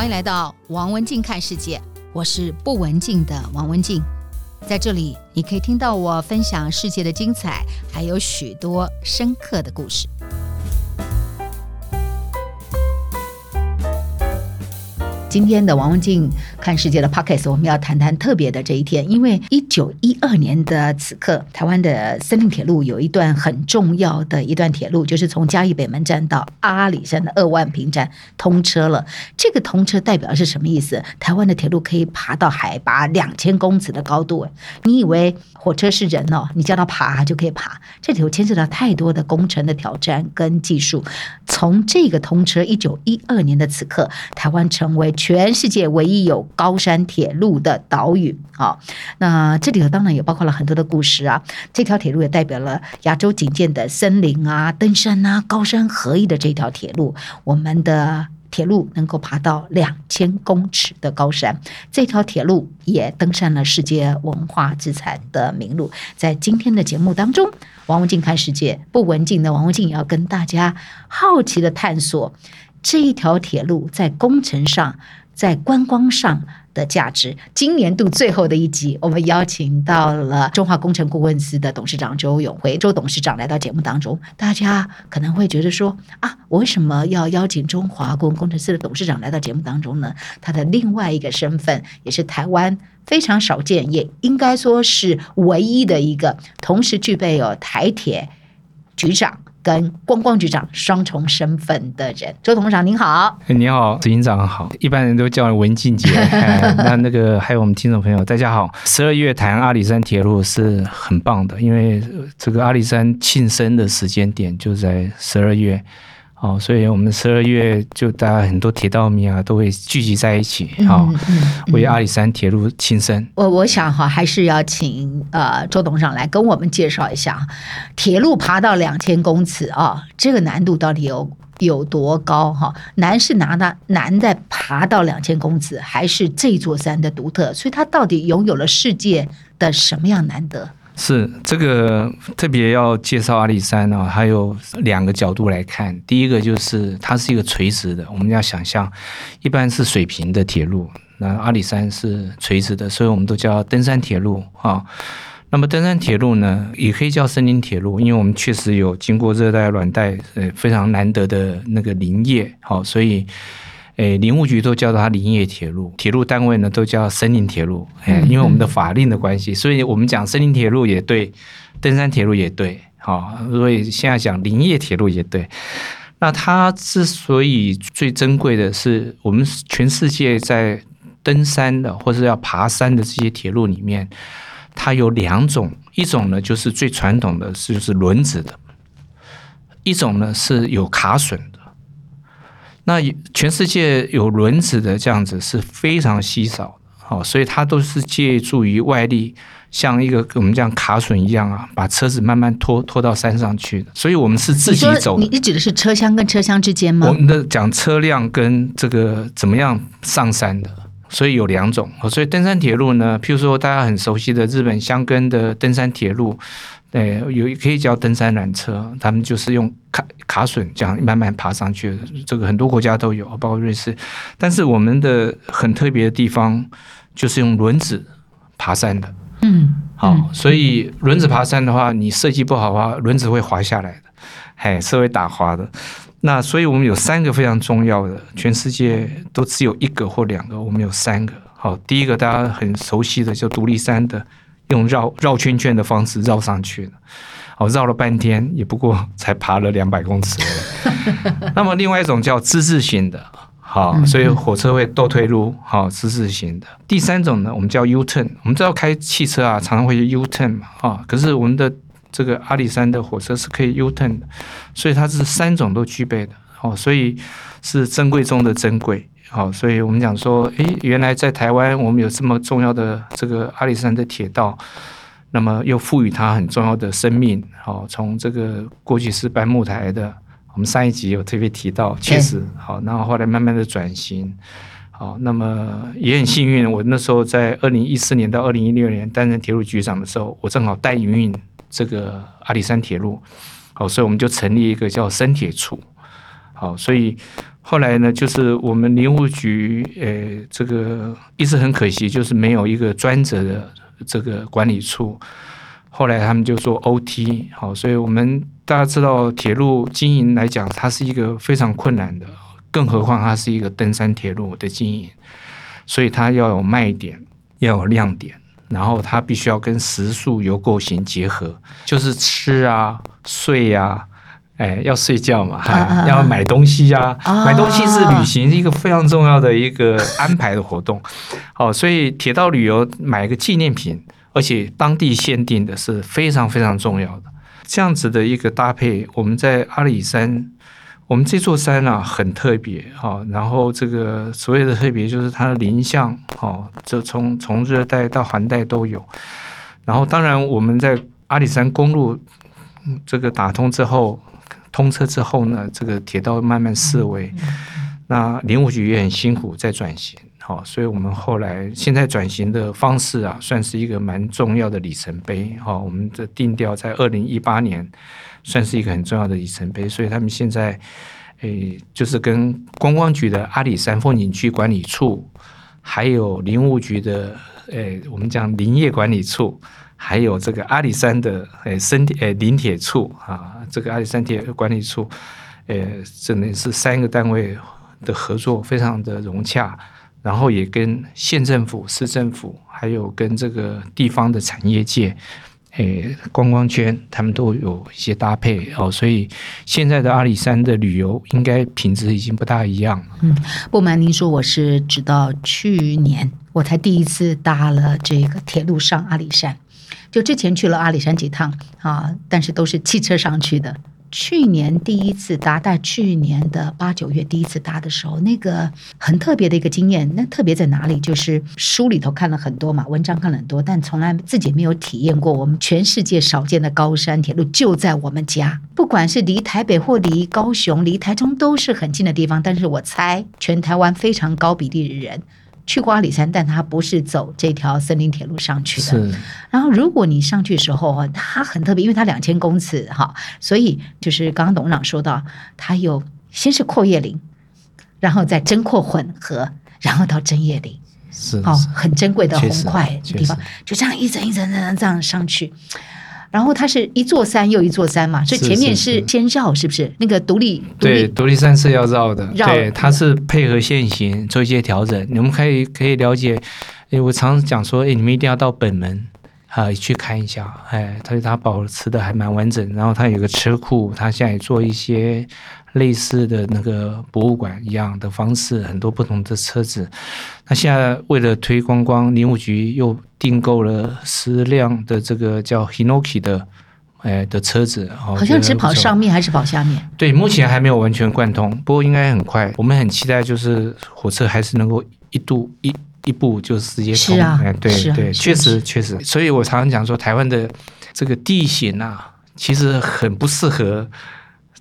欢迎来到王文静看世界，我是不文静的王文静，在这里你可以听到我分享世界的精彩，还有许多深刻的故事。今天的王文静看世界的 Podcast，我们要谈谈特别的这一天，因为一九一二年的此刻，台湾的森林铁路有一段很重要的一段铁路，就是从嘉义北门站到阿里山的二万坪站通车了。这个通车代表是什么意思？台湾的铁路可以爬到海拔两千公尺的高度。你以为火车是人哦？你叫它爬就可以爬？这里头牵涉到太多的工程的挑战跟技术。从这个通车，一九一二年的此刻，台湾成为。全世界唯一有高山铁路的岛屿啊，那这里头当然也包括了很多的故事啊。这条铁路也代表了亚洲仅见的森林啊、登山啊、高山合一的这条铁路。我们的铁路能够爬到两千公尺的高山，这条铁路也登上了世界文化资产的名录。在今天的节目当中，王文静看世界，不文静的王文静也要跟大家好奇的探索。这一条铁路在工程上、在观光上的价值。今年度最后的一集，我们邀请到了中华工程顾问司的董事长周永辉周董事长来到节目当中。大家可能会觉得说啊，我为什么要邀请中华工工程师的董事长来到节目当中呢？他的另外一个身份也是台湾非常少见，也应该说是唯一的一个同时具备有台铁局长。跟观光局长双重身份的人，周董事长您好，你好，执行长好，一般人都叫文静姐。那那个还有我们听众朋友，大家好。十二月谈阿里山铁路是很棒的，因为这个阿里山庆生的时间点就在十二月。哦，所以我们十二月就大家很多铁道迷啊都会聚集在一起，好、嗯嗯嗯、为阿里山铁路庆生。我我想哈，还是要请呃周董事长来跟我们介绍一下，铁路爬到两千公尺啊，这个难度到底有有多高哈？难是拿它难在爬到两千公尺，还是这座山的独特？所以它到底拥有了世界的什么样难得？是这个特别要介绍阿里山呢，还有两个角度来看。第一个就是它是一个垂直的，我们要想象，一般是水平的铁路，那阿里山是垂直的，所以我们都叫登山铁路啊。那么登山铁路呢，也可以叫森林铁路，因为我们确实有经过热带、暖带，呃，非常难得的那个林业，好，所以。诶，林务局都叫它林业铁路，铁路单位呢都叫森林铁路。诶，因为我们的法令的关系，所以我们讲森林铁路也对，登山铁路也对，好，所以现在讲林业铁路也对。那它之所以最珍贵的是，我们全世界在登山的或者要爬山的这些铁路里面，它有两种，一种呢就是最传统的，就是轮子的；一种呢是有卡榫。那全世界有轮子的这样子是非常稀少的，好，所以它都是借助于外力，像一个我们这样卡榫一样啊，把车子慢慢拖拖到山上去的。所以我们是自己走的。你你指的是车厢跟车厢之间吗？我们的讲车辆跟这个怎么样上山的，所以有两种。所以登山铁路呢，譬如说大家很熟悉的日本箱根的登山铁路。对，有可以叫登山缆车，他们就是用卡卡榫这样慢慢爬上去的。这个很多国家都有，包括瑞士。但是我们的很特别的地方，就是用轮子爬山的。嗯，好，所以轮子爬山的话，你设计不好的话，轮子会滑下来的，嘿，是会打滑的。那所以我们有三个非常重要的，全世界都只有一个或两个，我们有三个。好，第一个大家很熟悉的，就独立山的。用绕绕圈圈的方式绕上去的，哦，绕了半天也不过才爬了两百公尺。那么另外一种叫之字形的，好，所以火车会倒退路，好，之字形的。第三种呢，我们叫 U turn。我们知道开汽车啊，常常会 U turn 嘛，啊，可是我们的这个阿里山的火车是可以 U turn 的，所以它是三种都具备的，哦，所以是珍贵中的珍贵。好，所以我们讲说，诶，原来在台湾我们有这么重要的这个阿里山的铁道，那么又赋予它很重要的生命。好，从这个过去是搬木台的，我们上一集有特别提到，确实好，然后后来慢慢的转型。好，那么也很幸运，我那时候在二零一四年到二零一六年担任铁路局长的时候，我正好带营运这个阿里山铁路。好，所以我们就成立一个叫森铁处。好，所以后来呢，就是我们林务局，呃，这个一直很可惜，就是没有一个专责的这个管理处。后来他们就做 OT，好，所以我们大家知道铁路经营来讲，它是一个非常困难的，更何况它是一个登山铁路的经营，所以它要有卖点，要有亮点，然后它必须要跟食宿游构型结合，就是吃啊、睡啊。哎，要睡觉嘛，啊、要买东西呀、啊，啊、买东西是旅行一个非常重要的一个安排的活动。好，所以铁道旅游买一个纪念品，而且当地限定的是非常非常重要的。这样子的一个搭配，我们在阿里山，我们这座山啊很特别哈。然后这个所谓的特别，就是它的林相，哦，这从从热带到寒带都有。然后当然我们在阿里山公路这个打通之后。通车之后呢，这个铁道慢慢式微，那林务局也很辛苦在转型，好，所以我们后来现在转型的方式啊，算是一个蛮重要的里程碑，哈，我们的定调在二零一八年，算是一个很重要的里程碑，所以他们现在，诶，就是跟观光局的阿里山风景区管理处，还有林务局的，诶，我们讲林业管理处。还有这个阿里山的诶，生诶林铁处啊，这个阿里山铁管理处，呃，真的是三个单位的合作非常的融洽，然后也跟县政府、市政府，还有跟这个地方的产业界，诶，观光圈，他们都有一些搭配哦，所以现在的阿里山的旅游应该品质已经不大一样。嗯，不瞒您说，我是直到去年我才第一次搭了这个铁路上阿里山。就之前去了阿里山几趟啊，但是都是汽车上去的。去年第一次搭，在去年的八九月第一次搭的时候，那个很特别的一个经验。那特别在哪里？就是书里头看了很多嘛，文章看了很多，但从来自己没有体验过。我们全世界少见的高山铁路就在我们家，不管是离台北或离高雄、离台中都是很近的地方。但是我猜，全台湾非常高比例的人。去过阿里山，但它不是走这条森林铁路上去的。是然后，如果你上去的时候，它很特别，因为它两千公尺哈，所以就是刚刚董事长说到，它有先是阔叶林，然后再针阔混合，然后到针叶林，是哦，很珍贵的红块地方，就这样一层一层层这样上去。然后它是一座山又一座山嘛，所以前面是先绕，是不是？那个独立对独立山是要绕的，绕对，它是配合线型做一些调整。你们可以可以了解，哎我常常讲说，哎你们一定要到本门啊去看一下，哎，它它保持的还蛮完整。然后它有个车库，它现在也做一些。类似的那个博物馆一样的方式，很多不同的车子。那现在为了推观光，林务局又订购了十辆的这个叫 Hinoki 的，哎的车子。好像只跑上面还是跑下面？对，目前还没有完全贯通，不过应该很快。我们很期待，就是火车还是能够一度一一步就直接通。是啊，哎，对对，确实确实。所以我常常讲说，台湾的这个地形啊，其实很不适合。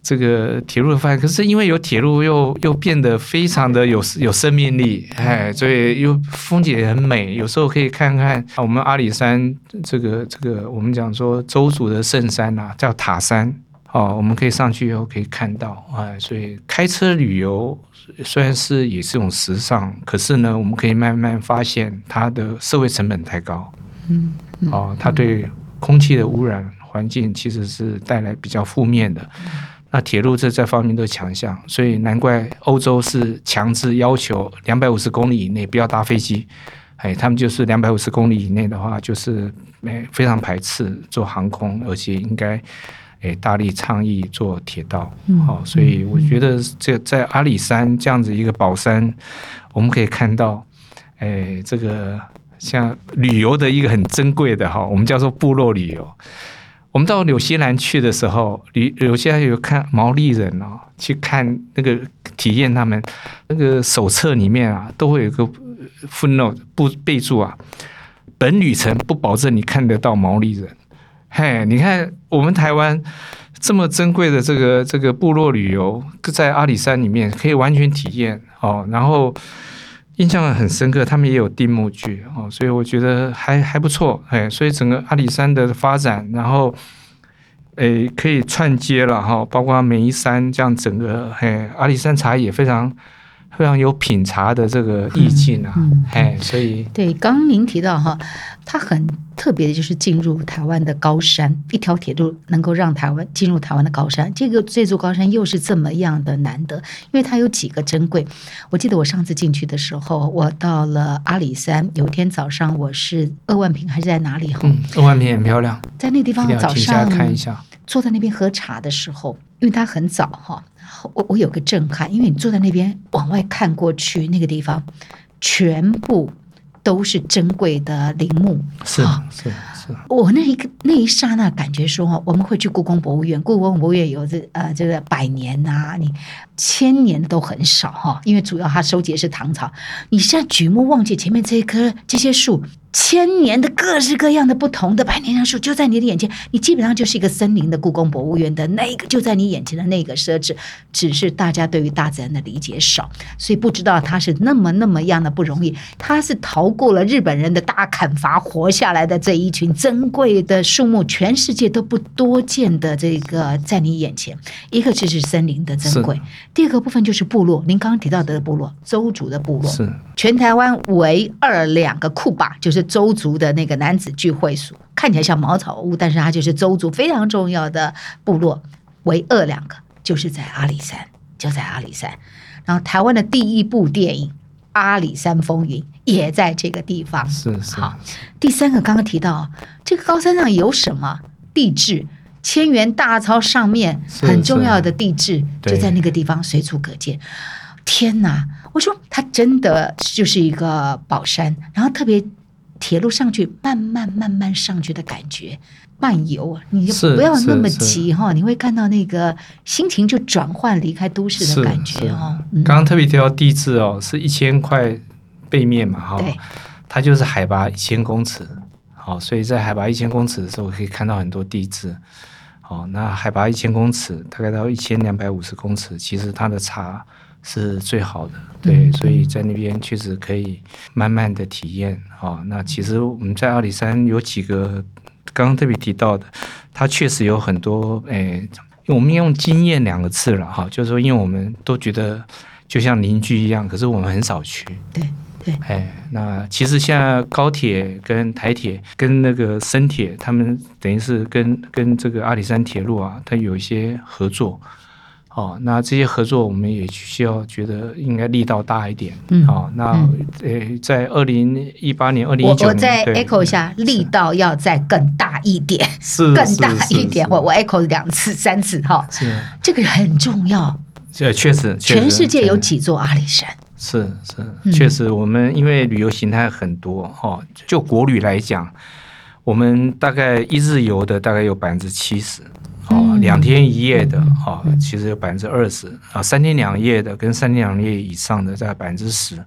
这个铁路的发展，可是因为有铁路又，又又变得非常的有有生命力，哎，所以又风景也很美。有时候可以看看我们阿里山这个这个，我们讲说周族的圣山呐、啊，叫塔山哦，我们可以上去以后可以看到，哎，所以开车旅游虽然是也是一种时尚，可是呢，我们可以慢慢发现它的社会成本太高，嗯，嗯哦，它对空气的污染环境其实是带来比较负面的。那铁路这这方面都强项，所以难怪欧洲是强制要求两百五十公里以内不要搭飞机，哎，他们就是两百五十公里以内的话，就是哎非常排斥做航空，而且应该哎大力倡议做铁道。好，所以我觉得这在阿里山这样子一个宝山，我们可以看到，哎，这个像旅游的一个很珍贵的哈，我们叫做部落旅游。我们到纽西兰去的时候，有有些有看毛利人哦，去看那个体验他们那个手册里面啊，都会有个 footnote 不备注啊。本旅程不保证你看得到毛利人。嘿，你看我们台湾这么珍贵的这个这个部落旅游，在阿里山里面可以完全体验哦，然后。印象很深刻，他们也有定目剧哦，所以我觉得还还不错，哎，所以整个阿里山的发展，然后诶可以串接了哈，包括梅山这样整个嘿阿里山茶也非常。非常有品茶的这个意境啊，嗯嗯、哎，所以对，刚刚您提到哈，它很特别的就是进入台湾的高山，一条铁路能够让台湾进入台湾的高山，这个这座高山又是这么样的难得，因为它有几个珍贵。我记得我上次进去的时候，我到了阿里山，有一天早上我是二万坪还是在哪里？哈、嗯，二万坪很漂亮，在那地方早上看一下，坐在那边喝茶的时候，因为它很早哈。我我有个震撼，因为你坐在那边往外看过去，那个地方全部都是珍贵的陵墓，是是是。我那一个那一刹那感觉说，我们会去故宫博物院，故宫博物院有这呃这个百年呐、啊，你千年都很少哈，因为主要它收集的是唐朝。你现在举目望去前面这一棵这些树。千年的各式各样的不同的百年杨树就在你的眼前，你基本上就是一个森林的故宫博物院的那个就在你眼前的那个奢侈，只是大家对于大自然的理解少，所以不知道它是那么那么样的不容易。它是逃过了日本人的大砍伐活下来的这一群珍贵的树木，全世界都不多见的这个在你眼前。一个就是森林的珍贵，第二个部分就是部落。您刚刚提到的部落，邹族的部落是全台湾唯二两个库坝，就是。邹族的那个男子聚会所，看起来像茅草屋，但是它就是周族非常重要的部落。唯二两个就是在阿里山，就在阿里山。然后台湾的第一部电影《阿里山风云》也在这个地方。是是。好，第三个刚刚提到这个高山上有什么地质？千元大钞上面很重要的地质就在那个地方随处可见。天哪！我说它真的就是一个宝山，然后特别。铁路上去，慢慢慢慢上去的感觉，漫游啊，你就不要那么急哈，你会看到那个心情就转换，离开都市的感觉哦。刚刚特别提到地质哦，是一千块背面嘛哈，它就是海拔一千公尺，好，所以在海拔一千公尺的时候可以看到很多地质。好，那海拔一千公尺，大概到一千两百五十公尺，其实它的茶。是最好的，对，所以在那边确实可以慢慢的体验啊。那其实我们在阿里山有几个刚刚特别提到的，它确实有很多，哎，我们用经验两个字了哈，就是说，因为我们都觉得就像邻居一样，可是我们很少去，对对，哎，那其实现在高铁跟台铁跟那个深铁，他们等于是跟跟这个阿里山铁路啊，它有一些合作。哦，那这些合作我们也需要觉得应该力道大一点。嗯，好，那呃，在二零一八年、二零一九年，我再 echo 一下，力道要再更大一点，是 更大一点。我我 echo 两次、三次，哈，是这个很重要。这确实，全世界有几座阿里山？是是，确实，我们因为旅游形态很多，哈，就国旅来讲，我们大概一日游的大概有百分之七十。哦，两天一夜的哦，其实有百分之二十啊，三天两夜的跟三天两夜以上的在百分之十。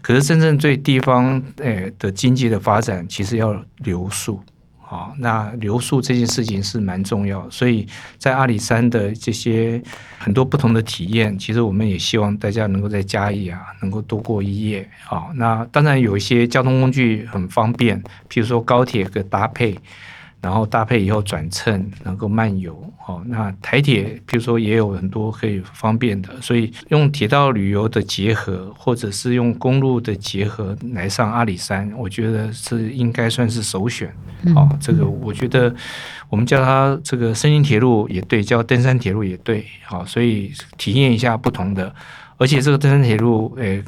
可是真正对地方诶的经济的发展，其实要留宿啊。那留宿这件事情是蛮重要，所以在阿里山的这些很多不同的体验，其实我们也希望大家能够在嘉义啊，能够多过一夜啊。那当然有一些交通工具很方便，譬如说高铁的搭配。然后搭配以后转乘能够漫游，哦，那台铁譬如说也有很多可以方便的，所以用铁道旅游的结合，或者是用公路的结合来上阿里山，我觉得是应该算是首选。哦，这个我觉得我们叫它这个森林铁路也对，叫登山铁路也对，好，所以体验一下不同的，而且这个登山铁路，诶，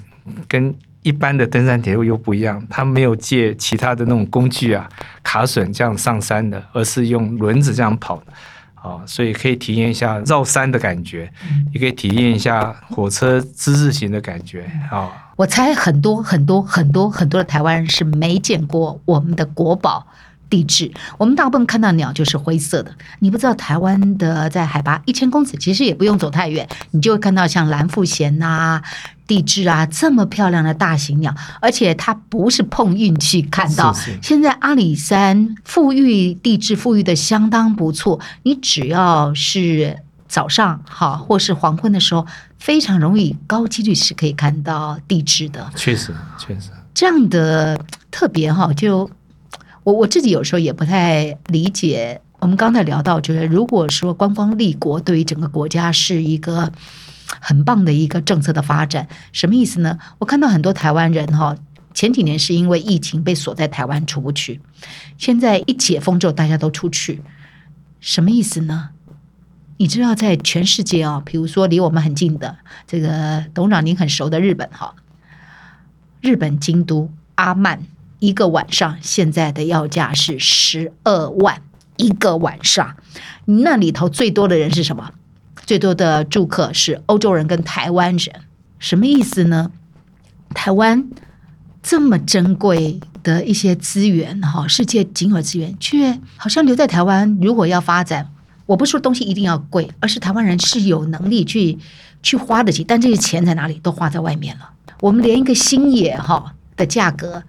跟。一般的登山铁路又不一样，它没有借其他的那种工具啊，卡榫这样上山的，而是用轮子这样跑的，啊，所以可以体验一下绕山的感觉，也可以体验一下火车之字形的感觉，啊。我猜很多很多很多很多的台湾人是没见过我们的国宝。地质，我们大部分看到鸟就是灰色的。你不知道台湾的在海拔一千公尺，其实也不用走太远，你就会看到像蓝腹鷴啊、地质啊这么漂亮的大型鸟。而且它不是碰运气看到。是是现在阿里山富育地质复育的相当不错，你只要是早上好或是黄昏的时候，非常容易高几率是可以看到地质的。确实，确实这样的特别哈就。我我自己有时候也不太理解我们刚才聊到，就是如果说观光立国对于整个国家是一个很棒的一个政策的发展，什么意思呢？我看到很多台湾人哈，前几年是因为疫情被锁在台湾出不去，现在一解封之后大家都出去，什么意思呢？你知道在全世界啊，比如说离我们很近的这个董事长您很熟的日本哈，日本京都阿曼一个晚上现在的要价是十二万。一个晚上，那里头最多的人是什么？最多的住客是欧洲人跟台湾人。什么意思呢？台湾这么珍贵的一些资源，哈，世界仅有资源，却好像留在台湾。如果要发展，我不说东西一定要贵，而是台湾人是有能力去去花得起，但这些钱在哪里？都花在外面了。我们连一个星野哈的价格，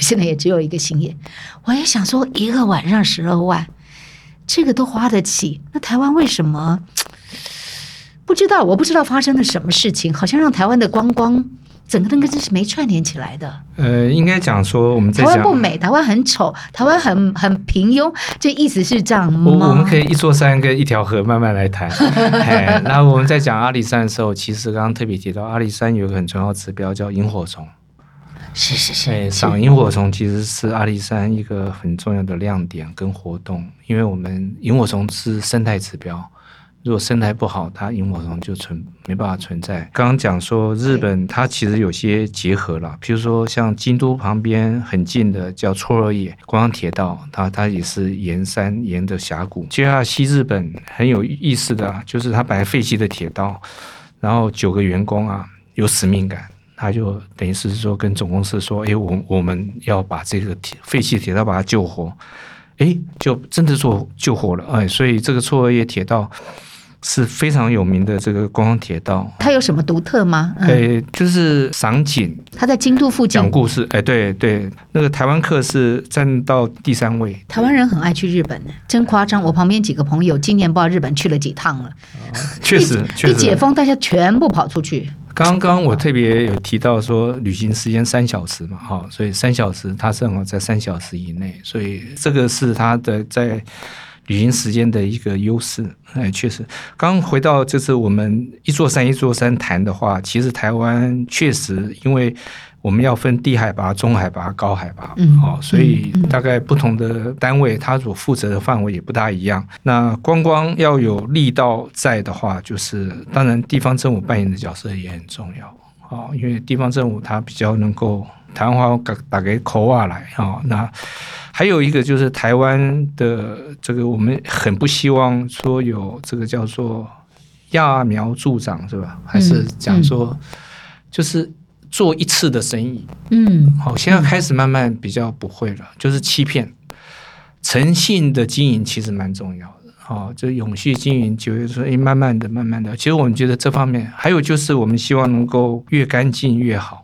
现在也只有一个星野。我也想说，一个晚上十二万。这个都花得起，那台湾为什么不知道？我不知道发生了什么事情，好像让台湾的观光整个那个真是没串联起来的。呃，应该讲说我们在台湾不美，台湾很丑，台湾很很平庸，这意思是这样吗？我我们可以一座山跟一条河慢慢来谈。那我们在讲阿里山的时候，其实刚刚特别提到阿里山有一个很重要的指标叫萤火虫。是是是，赏萤火虫其实是阿里山一个很重要的亮点跟活动，因为我们萤火虫是生态指标，如果生态不好，它萤火虫就存没办法存在。刚刚讲说日本，它其实有些结合了，譬如说像京都旁边很近的叫嵯峨野观光铁道，它它也是沿山沿着峡谷。接下来西日本很有意思的，就是它本来废弃的铁道，然后九个员工啊有使命感。他就等于是说跟总公司说，哎，我我们要把这个铁废弃铁道把它救活，哎，就真的做救活了，哎，所以这个嵯峨野铁道是非常有名的这个观光铁道。它有什么独特吗？哎，就是赏景。它在京都附近。讲故事，哎，对对，那个台湾客是占到第三位。台湾人很爱去日本呢，真夸张。我旁边几个朋友今年不知道日本去了几趟了。哦，确实，确实。一解封，大家全部跑出去。刚刚我特别有提到说，旅行时间三小时嘛，哈，所以三小时它正好在三小时以内，所以这个是它的在旅行时间的一个优势。哎，确实，刚回到就是我们一座山一座山谈的话，其实台湾确实因为。我们要分低海拔、中海拔、高海拔，嗯，好，所以大概不同的单位，它所负责的范围也不大一样。那观光要有力道在的话，就是当然地方政府扮演的角色也很重要，哦，因为地方政府它比较能够台湾话打打给口话来哦。那还有一个就是台湾的这个，我们很不希望说有这个叫做揠苗助长，是吧？还是讲说就是。做一次的生意，嗯，好，现在开始慢慢比较不会了，嗯、就是欺骗，诚信的经营其实蛮重要的，好，就永续经营，就是说，哎，慢慢的、慢慢的，其实我们觉得这方面还有就是，我们希望能够越干净越好。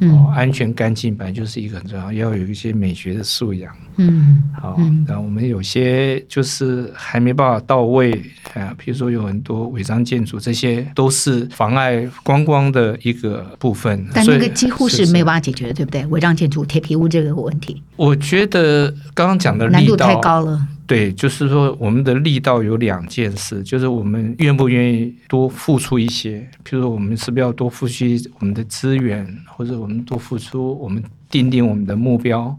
嗯，安全干净本来就是一个很重要，要有一些美学的素养。嗯，好，那我们有些就是还没办法到位啊，比如说有很多违章建筑，这些都是妨碍观光的一个部分。但那个几乎是没有办法解决的，对不对？违章建筑、铁皮屋这个问题，我觉得刚刚讲的难度太高了。对，就是说我们的力道有两件事，就是我们愿不愿意多付出一些，譬如说我们是不是要多付出我们的资源，或者我们多付出，我们定定我们的目标。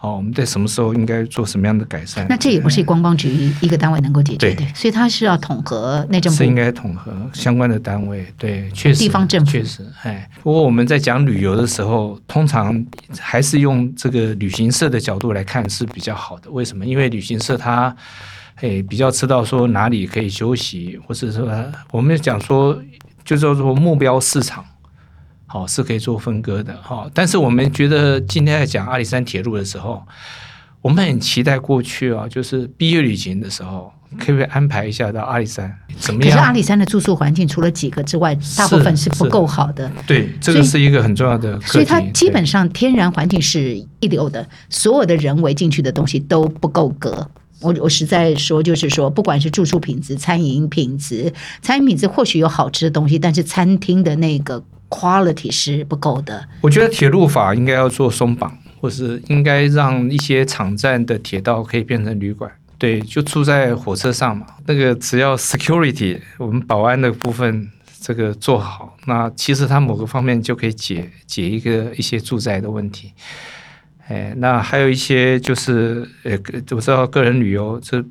好，我们在什么时候应该做什么样的改善？那这也不是观光局一个单位能够解决的，所以它是要统合内政部，是应该统合相关的单位。对，确实，地方政府确实，哎，不过我们在讲旅游的时候，通常还是用这个旅行社的角度来看是比较好的。为什么？因为旅行社它，哎，比较知道说哪里可以休息，或者说我们讲说，就叫做目标市场。好，是可以做分割的，哈，但是我们觉得今天在讲阿里山铁路的时候，我们很期待过去啊，就是毕业旅行的时候，可不可以安排一下到阿里山？怎么样？可是阿里山的住宿环境除了几个之外，大部分是不够好的。对，这个是一个很重要的。所以它基本上天然环境是一流的，所有的人为进去的东西都不够格。我我实在说，就是说，不管是住宿品质、餐饮品质，餐饮品质或许有好吃的东西，但是餐厅的那个。quality 是不够的。我觉得铁路法应该要做松绑，或是应该让一些场站的铁道可以变成旅馆。对，就住在火车上嘛。那个只要 security，我们保安的部分这个做好，那其实它某个方面就可以解解一个一些住宅的问题。哎，那还有一些就是呃，我知道个人旅游这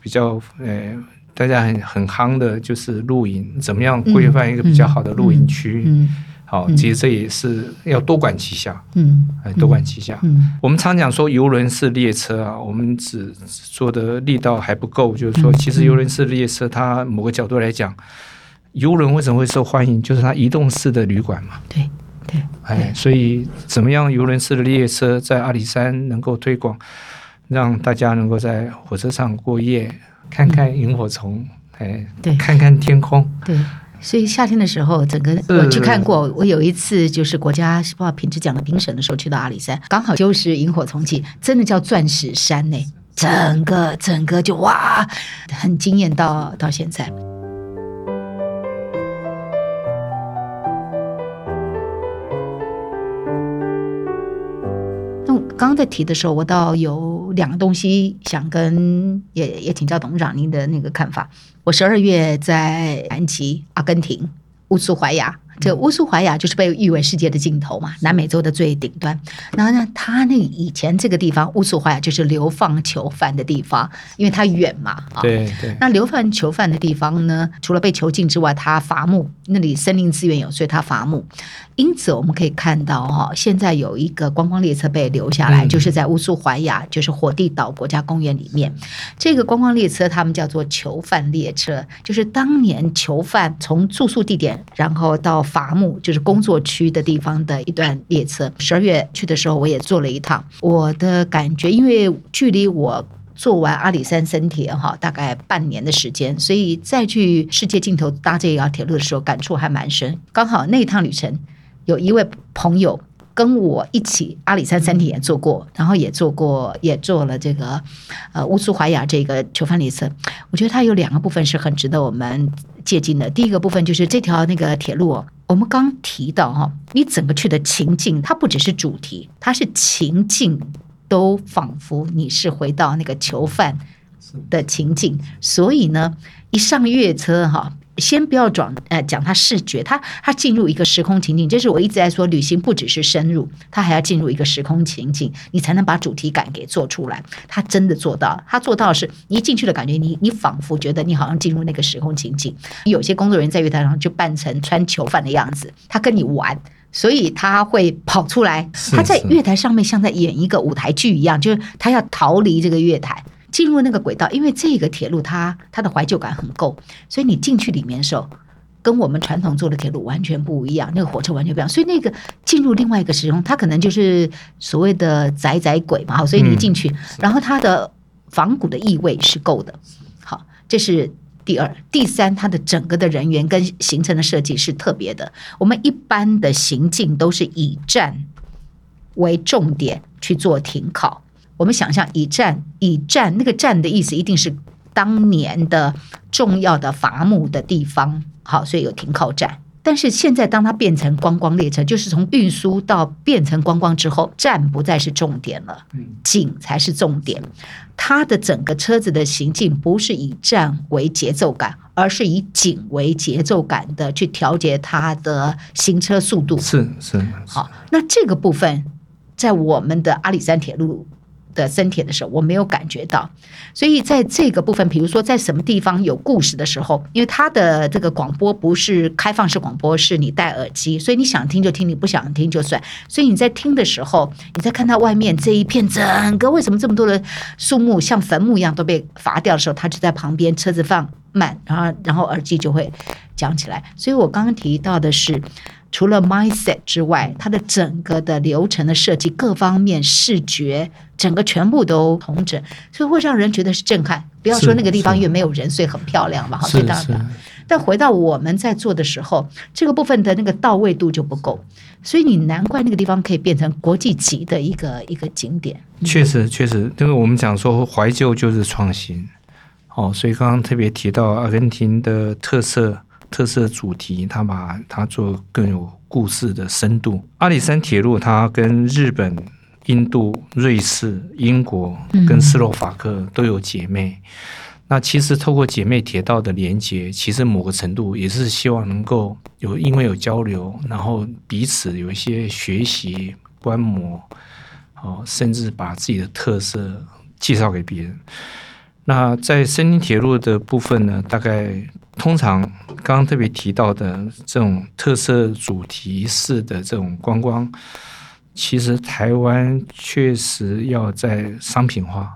比较呃，大家很很夯的，就是露营，怎么样规范一个比较好的露营区？嗯。嗯嗯好，其实这也是要多管齐下，嗯，多管齐下。嗯，我们常讲说游轮式列车啊，我们只做的力道还不够，就是说，其实游轮式列车它某个角度来讲，游轮为什么会受欢迎？就是它移动式的旅馆嘛。对对，哎，所以怎么样游轮式的列车在阿里山能够推广，让大家能够在火车上过夜，看看萤火虫，哎，对，看看天空，对。所以夏天的时候，整个我去看过。我有一次就是国家不知道品质奖的评审的时候，去到阿里山，刚好就是萤火虫季，真的叫钻石山呢。整个整个就哇，很惊艳到到现在。刚刚在提的时候，我倒有两个东西想跟也也请教董事长您的那个看法。我十二月在南极，阿根廷乌苏怀亚。这乌苏怀亚就是被誉为世界的尽头嘛，南美洲的最顶端。然后呢，他那以前这个地方乌苏怀亚就是流放囚犯的地方，因为它远嘛啊。对对。那流放囚犯的地方呢，除了被囚禁之外，它伐木，那里森林资源有，所以它伐木。因此我们可以看到哈，现在有一个观光列车被留下来，就是在乌苏怀亚，就是火地岛国家公园里面。这个观光列车他们叫做囚犯列车，就是当年囚犯从住宿地点，然后到伐木就是工作区的地方的一段列车。十二月去的时候，我也坐了一趟。我的感觉，因为距离我做完阿里山森铁哈，大概半年的时间，所以再去世界尽头搭这条铁路的时候，感触还蛮深。刚好那一趟旅程，有一位朋友跟我一起阿里山森铁也坐过，然后也坐过，也坐了这个呃乌苏怀亚这个囚犯列车。我觉得它有两个部分是很值得我们借鉴的。第一个部分就是这条那个铁路。我们刚提到哈，你整个去的情境，它不只是主题，它是情境，都仿佛你是回到那个囚犯的情境。所以呢，一上月车哈。先不要讲，呃，讲它视觉，它它进入一个时空情境，这是我一直在说，旅行不只是深入，它还要进入一个时空情境，你才能把主题感给做出来。他真的做到，他做到的是，你一进去的感觉，你你仿佛觉得你好像进入那个时空情境。有些工作人员在月台上就扮成穿囚犯的样子，他跟你玩，所以他会跑出来，他在月台上面像在演一个舞台剧一样，就是他要逃离这个月台。进入那个轨道，因为这个铁路它它的怀旧感很够，所以你进去里面的时候，跟我们传统坐的铁路完全不一样，那个火车完全不一样。所以那个进入另外一个时空，它可能就是所谓的窄窄轨嘛。所以你一进去，嗯、然后它的仿古的意味是够的。好，这是第二、第三，它的整个的人员跟行程的设计是特别的。我们一般的行进都是以站为重点去做停靠。我们想象以站以站，那个站的意思一定是当年的重要的伐木的地方，好，所以有停靠站。但是现在当它变成观光列车，就是从运输到变成观光之后，站不再是重点了，景才是重点。它的整个车子的行进不是以站为节奏感，而是以景为节奏感的去调节它的行车速度。是是，是好，那这个部分在我们的阿里山铁路的森铁的时候，我没有感觉到，所以在这个部分，比如说在什么地方有故事的时候，因为它的这个广播不是开放式广播，是你戴耳机，所以你想听就听，你不想听就算。所以你在听的时候，你在看到外面这一片整个为什么这么多的树木像坟墓一样都被伐掉的时候，他就在旁边车子放慢，然后然后耳机就会讲起来。所以我刚刚提到的是。除了 mindset 之外，它的整个的流程的设计，各方面视觉，整个全部都同整，所以会让人觉得是震撼。不要说那个地方因为没有人，所以很漂亮嘛，好，对的。但回到我们在做的时候，这个部分的那个到位度就不够，所以你难怪那个地方可以变成国际级的一个一个景点。确实，确实，因为我们讲说怀旧就是创新，哦，所以刚刚特别提到阿根廷的特色。特色主题，它把它做更有故事的深度。阿里山铁路它跟日本印度、瑞士、英国跟斯洛伐克都有姐妹。嗯、那其实透过姐妹铁道的连接，其实某个程度也是希望能够有，因为有交流，然后彼此有一些学习、观摩，哦，甚至把自己的特色介绍给别人。那在森林铁路的部分呢，大概通常刚刚特别提到的这种特色主题式的这种观光，其实台湾确实要在商品化，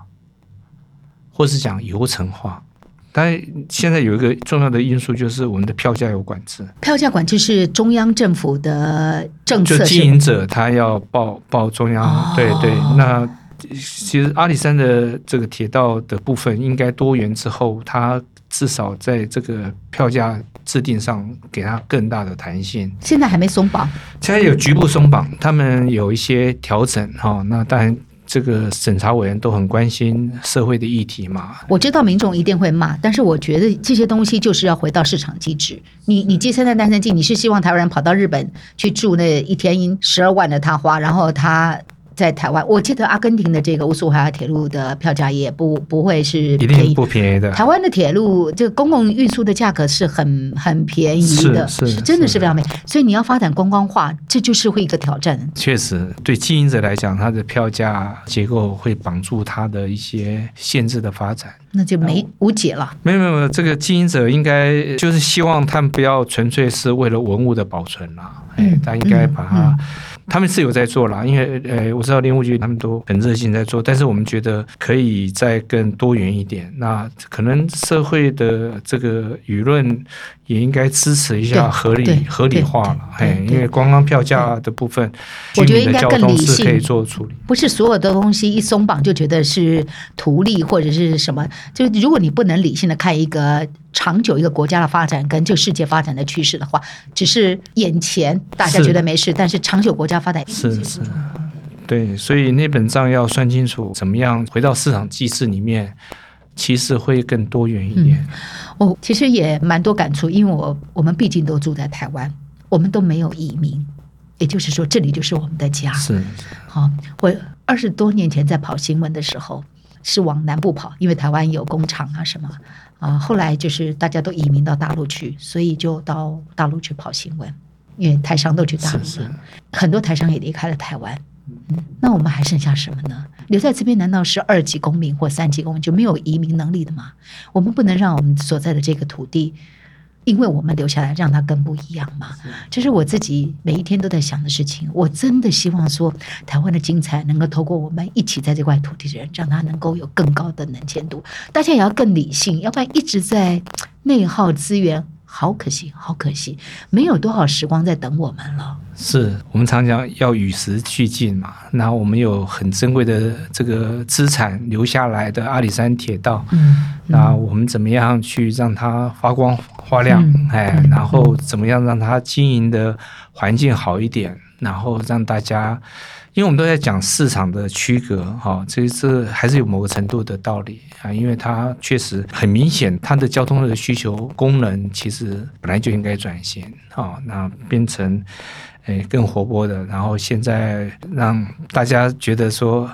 或是讲游程化。但现在有一个重要的因素，就是我们的票价有管制。票价管制是中央政府的政策，就经营者他要报报中央，哦、对对，那。其实阿里山的这个铁道的部分应该多元之后，它至少在这个票价制定上给它更大的弹性。现在还没松绑，现在有局部松绑，他们有一些调整哈。那当然，这个审查委员都很关心社会的议题嘛。我知道民众一定会骂，但是我觉得这些东西就是要回到市场机制。你你接现在单身季，你是希望台湾人跑到日本去住那一天十二万的他花，然后他。在台湾，我记得阿根廷的这个乌苏怀亚铁路的票价也不不会是一定不便宜的。台湾的铁路这个公共运输的价格是很很便宜的，是，真的是非常便宜。所以你要发展观光化，这就是会一个挑战。确实，对经营者来讲，它的票价结构会绑住它的一些限制的发展，那就没无解了。没有没有，这个经营者应该就是希望他们不要纯粹是为了文物的保存啦，嗯、哎，他应该把它。嗯嗯他们是有在做啦，因为呃，我知道林务局他们都很热心在做，但是我们觉得可以再更多元一点。那可能社会的这个舆论也应该支持一下合理合理化了，哎，因为观光票价的部分，我觉得应该更理性，可以做处理。不是所有的东西一松绑就觉得是图利或者是什么，就如果你不能理性的看一个。长久一个国家的发展跟这个世界发展的趋势的话，只是眼前大家觉得没事，是。但是长久国家发展是是，对，所以那本账要算清楚，怎么样回到市场机制里面，其实会更多元一点。我、嗯。哦、其实也蛮多感触，因为我我们毕竟都住在台湾，我们都没有移民，也就是说这里就是我们的家。是，好、哦，我二十多年前在跑新闻的时候是往南部跑，因为台湾有工厂啊什么。啊，后来就是大家都移民到大陆去，所以就到大陆去跑新闻，因为台商都去大陆了，是是很多台商也离开了台湾。嗯，那我们还剩下什么呢？留在这边难道是二级公民或三级公民就没有移民能力的吗？我们不能让我们所在的这个土地。因为我们留下来，让它更不一样嘛。这是我自己每一天都在想的事情。我真的希望说，台湾的精彩能够透过我们一起在这块土地的人，让它能够有更高的能见度。大家也要更理性，要不然一直在内耗资源。好可惜，好可惜，没有多少时光在等我们了。是我们常讲要与时俱进嘛。那我们有很珍贵的这个资产留下来的阿里山铁道，嗯，嗯，那我们怎么样去让它发光发亮？嗯、哎，嗯、然后怎么样让它经营的环境好一点？然后让大家。因为我们都在讲市场的区隔，哈，这这还是有某个程度的道理啊。因为它确实很明显，它的交通的需求功能其实本来就应该转型，啊，那变成诶更活泼的。然后现在让大家觉得说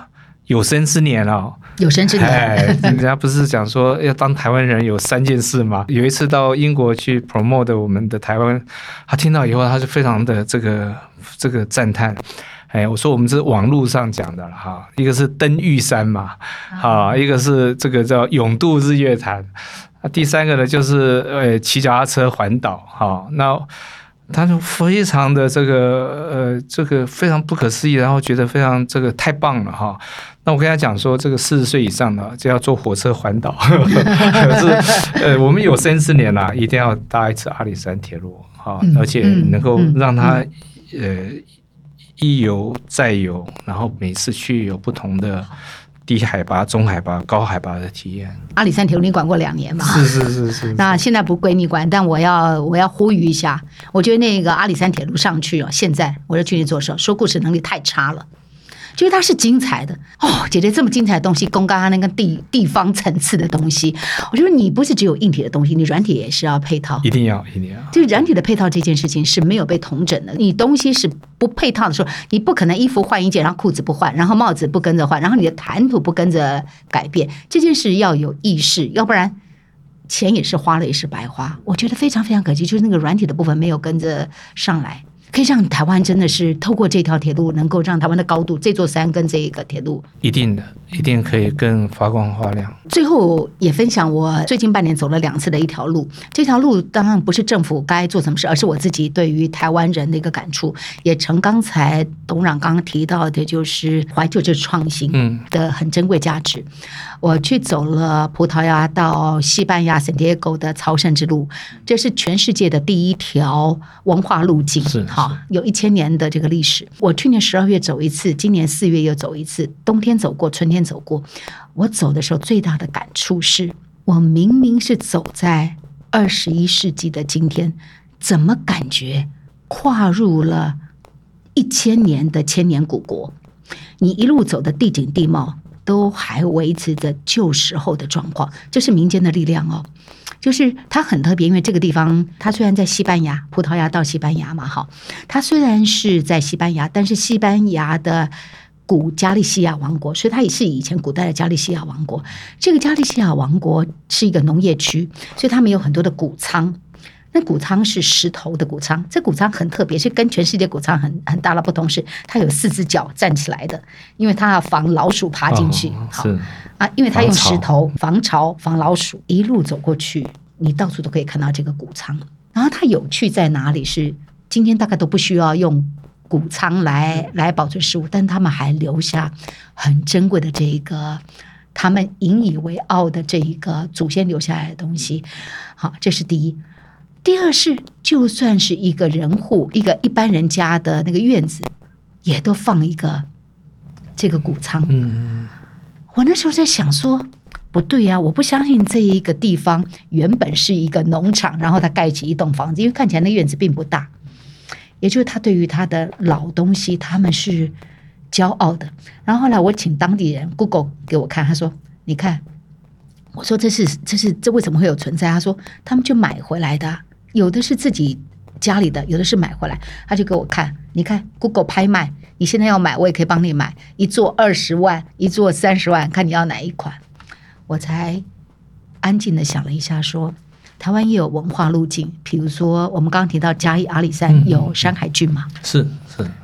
有生之年了，有生之年，哎，人家不是讲说要当台湾人有三件事吗？有一次到英国去 promote 我们的台湾，他听到以后，他是非常的这个这个赞叹。哎，我说我们是网络上讲的了哈，一个是登玉山嘛，啊，一个是这个叫勇渡日月潭，啊，第三个呢就是呃骑脚踏车环岛哈，那他就非常的这个呃这个非常不可思议，然后觉得非常这个太棒了哈。那我跟他讲说，这个四十岁以上的就要坐火车环岛，可 是呃我们有生之年啦，一定要搭一次阿里山铁路哈，而且能够让他呃。一游再游，然后每次去有不同的低海拔、中海拔、高海拔的体验。阿里山铁路你管过两年嘛？是是是是，是。那现在不归你管，但我要我要呼吁一下，我觉得那个阿里山铁路上去哦，现在我要去你做的时候，说故事能力太差了。就是它是精彩的哦，姐姐这么精彩的东西，公刚刚那个地地方层次的东西，我觉得你不是只有硬体的东西，你软体也是要配套，一定要一定要。就是软体的配套这件事情是没有被统整的，你东西是不配套的时候，你不可能衣服换一件，然后裤子不换，然后帽子不跟着换，然后你的谈吐不跟着改变。这件事要有意识，要不然钱也是花了，也是白花。我觉得非常非常可惜，就是那个软体的部分没有跟着上来。可以让台湾真的是透过这条铁路，能够让台湾的高度，这座山跟这一个铁路，一定的，一定可以更发光发亮。最后也分享我最近半年走了两次的一条路，这条路当然不是政府该做什么事，而是我自己对于台湾人的一个感触。也成刚才董事长刚刚提到的，就是怀旧就是创新的很珍贵价值。嗯、我去走了葡萄牙到西班牙圣迭戈的朝圣之路，这是全世界的第一条文化路径。是。好，有一千年的这个历史。我去年十二月走一次，今年四月又走一次。冬天走过，春天走过。我走的时候最大的感触是，我明明是走在二十一世纪的今天，怎么感觉跨入了一千年的千年古国？你一路走的地景地貌都还维持着旧时候的状况，这是民间的力量哦。就是它很特别，因为这个地方它虽然在西班牙，葡萄牙到西班牙嘛，哈，它虽然是在西班牙，但是西班牙的古加利西亚王国，所以它也是以前古代的加利西亚王国。这个加利西亚王国是一个农业区，所以他们有很多的谷仓。那谷仓是石头的谷仓，这谷仓很特别，是跟全世界谷仓很很大的不同，是它有四只脚站起来的，因为它要防老鼠爬进去。哦、好啊，因为它用石头防潮、防老鼠，一路走过去，你到处都可以看到这个谷仓。然后它有趣在哪里？是今天大概都不需要用谷仓来来保存食物，但他们还留下很珍贵的这一个，他们引以为傲的这一个祖先留下来的东西。好，这是第一。第二是，就算是一个人户，一个一般人家的那个院子，也都放一个这个谷仓。嗯，我那时候在想说，不对呀，我不相信这一个地方原本是一个农场，然后他盖起一栋房子，因为看起来那院子并不大。也就是他对于他的老东西，他们是骄傲的。然后后来我请当地人 Google 给我看，他说：“你看，我说这是这是这为什么会有存在？”他说：“他们就买回来的。”有的是自己家里的，有的是买回来。他就给我看，你看 Google 拍卖，你现在要买，我也可以帮你买。一座二十万，一座三十万，看你要哪一款。我才安静的想了一下，说，台湾也有文化路径，比如说我们刚刚提到嘉义阿里山有山海郡嘛，嗯、是，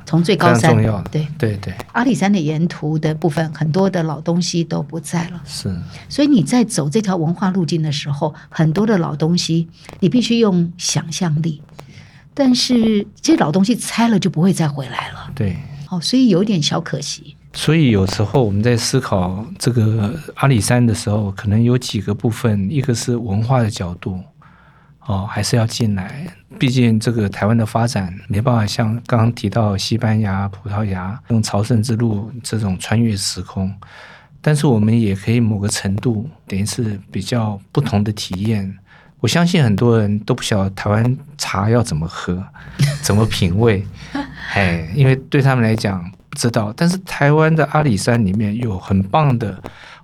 从最高山，对。对对，阿里山的沿途的部分，很多的老东西都不在了，是，所以你在走这条文化路径的时候，很多的老东西你必须用想象力，但是这些老东西拆了就不会再回来了，对，哦，所以有点小可惜。所以有时候我们在思考这个阿里山的时候，可能有几个部分，一个是文化的角度，哦，还是要进来。毕竟这个台湾的发展没办法像刚刚提到西班牙、葡萄牙用朝圣之路这种穿越时空，但是我们也可以某个程度等于是比较不同的体验。我相信很多人都不晓得台湾茶要怎么喝，怎么品味，哎，因为对他们来讲不。知道，但是台湾的阿里山里面有很棒的，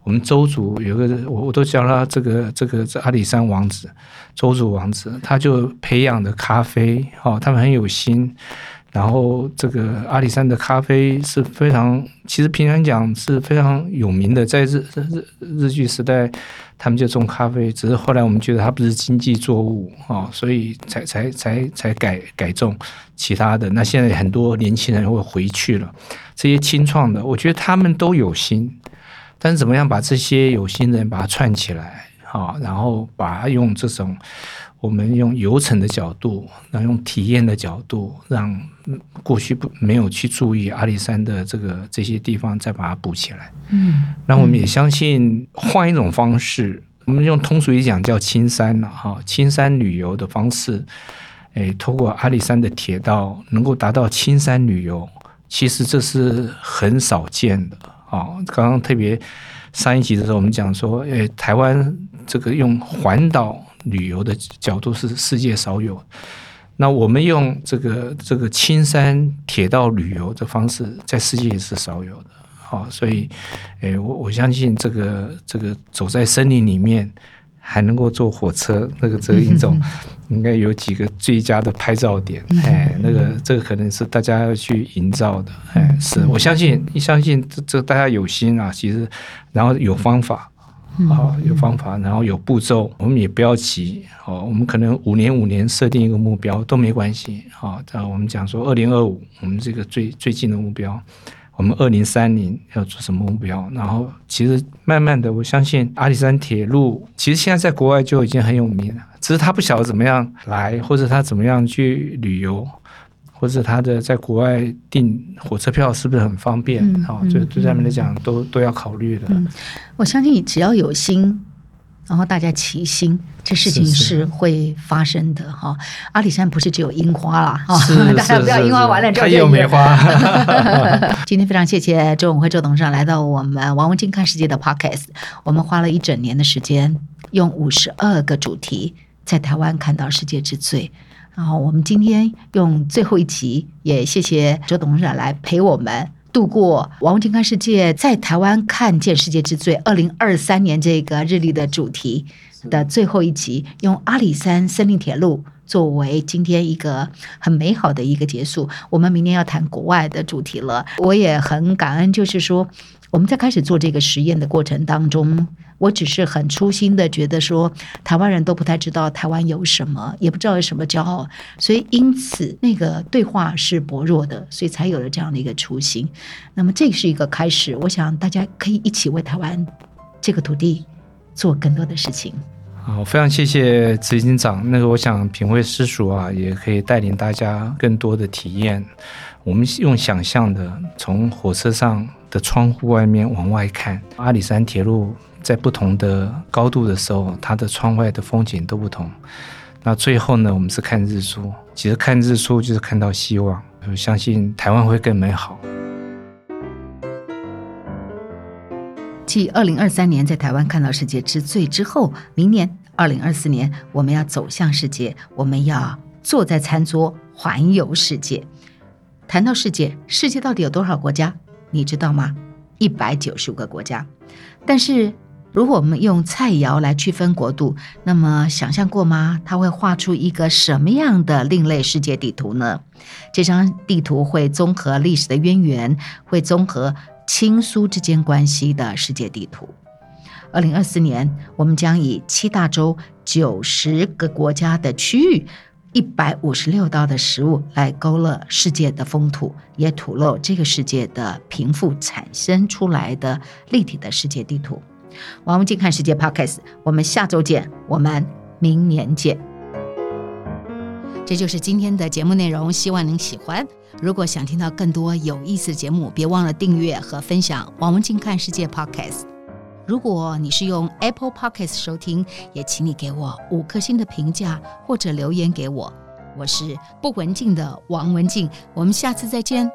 我们周族有个我我都叫他这个这个这阿里山王子，周族王子，他就培养的咖啡，哦，他们很有心。然后这个阿里山的咖啡是非常，其实平常讲是非常有名的，在日日日据时代，他们就种咖啡，只是后来我们觉得它不是经济作物啊，所以才才才才改改种其他的。那现在很多年轻人会回去了，这些青创的，我觉得他们都有心，但是怎么样把这些有心人把它串起来啊，然后把它用这种。我们用游程的角度，然后用体验的角度，让过去不没有去注意阿里山的这个这些地方，再把它补起来。嗯，那我们也相信换一种方式，我们用通俗一讲叫青山了哈，青山旅游的方式，诶，通过阿里山的铁道能够达到青山旅游，其实这是很少见的啊。刚刚特别上一集的时候，我们讲说，诶，台湾这个用环岛。旅游的角度是世界少有，那我们用这个这个青山铁道旅游的方式，在世界也是少有的。好，所以，诶，我我相信这个这个走在森林里面，还能够坐火车，那个这个一种应该有几个最佳的拍照点，哎，那个这个可能是大家要去营造的，哎，是我相信，一相信这这大家有心啊，其实然后有方法。好，有方法，然后有步骤，我们也不要急。哦，我们可能五年五年设定一个目标都没关系。好，这样我们讲说二零二五，我们这个最最近的目标，我们二零三零要做什么目标？然后其实慢慢的，我相信阿里山铁路其实现在在国外就已经很有名了，只是他不晓得怎么样来，或者他怎么样去旅游。或者他的在国外订火车票是不是很方便？啊、就、对他们来讲都都要考虑的、我相信你只要有心，然后大家齐心，这事情是会发生的哈。阿里山不是只有樱花啦，哈，大家不要樱花完了之后就有梅花。今天非常谢谢周永辉周董事长来到我们王文静看世界的 Podcast，我们花了一整年的时间，用五十二个主题在台湾看到世界之最。然后我们今天用最后一集，也谢谢周董事长来陪我们度过王文静看世界，在台湾看见世界之最二零二三年这个日历的主题的最后一集，用阿里山森林铁路作为今天一个很美好的一个结束。我们明年要谈国外的主题了，我也很感恩，就是说我们在开始做这个实验的过程当中。我只是很粗心的觉得说，台湾人都不太知道台湾有什么，也不知道有什么骄傲，所以因此那个对话是薄弱的，所以才有了这样的一个初心。那么这是一个开始，我想大家可以一起为台湾这个土地做更多的事情。好，非常谢谢执行长。那个，我想品味私塾啊，也可以带领大家更多的体验。我们用想象的，从火车上的窗户外面往外看，阿里山铁路。在不同的高度的时候，它的窗外的风景都不同。那最后呢，我们是看日出。其实看日出就是看到希望，我相信台湾会更美好。继二零二三年在台湾看到世界之最之后，明年二零二四年我们要走向世界，我们要坐在餐桌环游世界。谈到世界，世界到底有多少国家？你知道吗？一百九十五个国家，但是。如果我们用菜肴来区分国度，那么想象过吗？它会画出一个什么样的另类世界地图呢？这张地图会综合历史的渊源，会综合亲苏之间关系的世界地图。二零二四年，我们将以七大洲、九十个国家的区域、一百五十六道的食物来勾勒世界的风土，也吐露这个世界的贫富产生出来的立体的世界地图。王文静看世界 Podcast，我们下周见，我们明年见。这就是今天的节目内容，希望您喜欢。如果想听到更多有意思的节目，别忘了订阅和分享王文静看世界 Podcast。如果你是用 Apple Podcast 收听，也请你给我五颗星的评价或者留言给我。我是不文静的王文静，我们下次再见。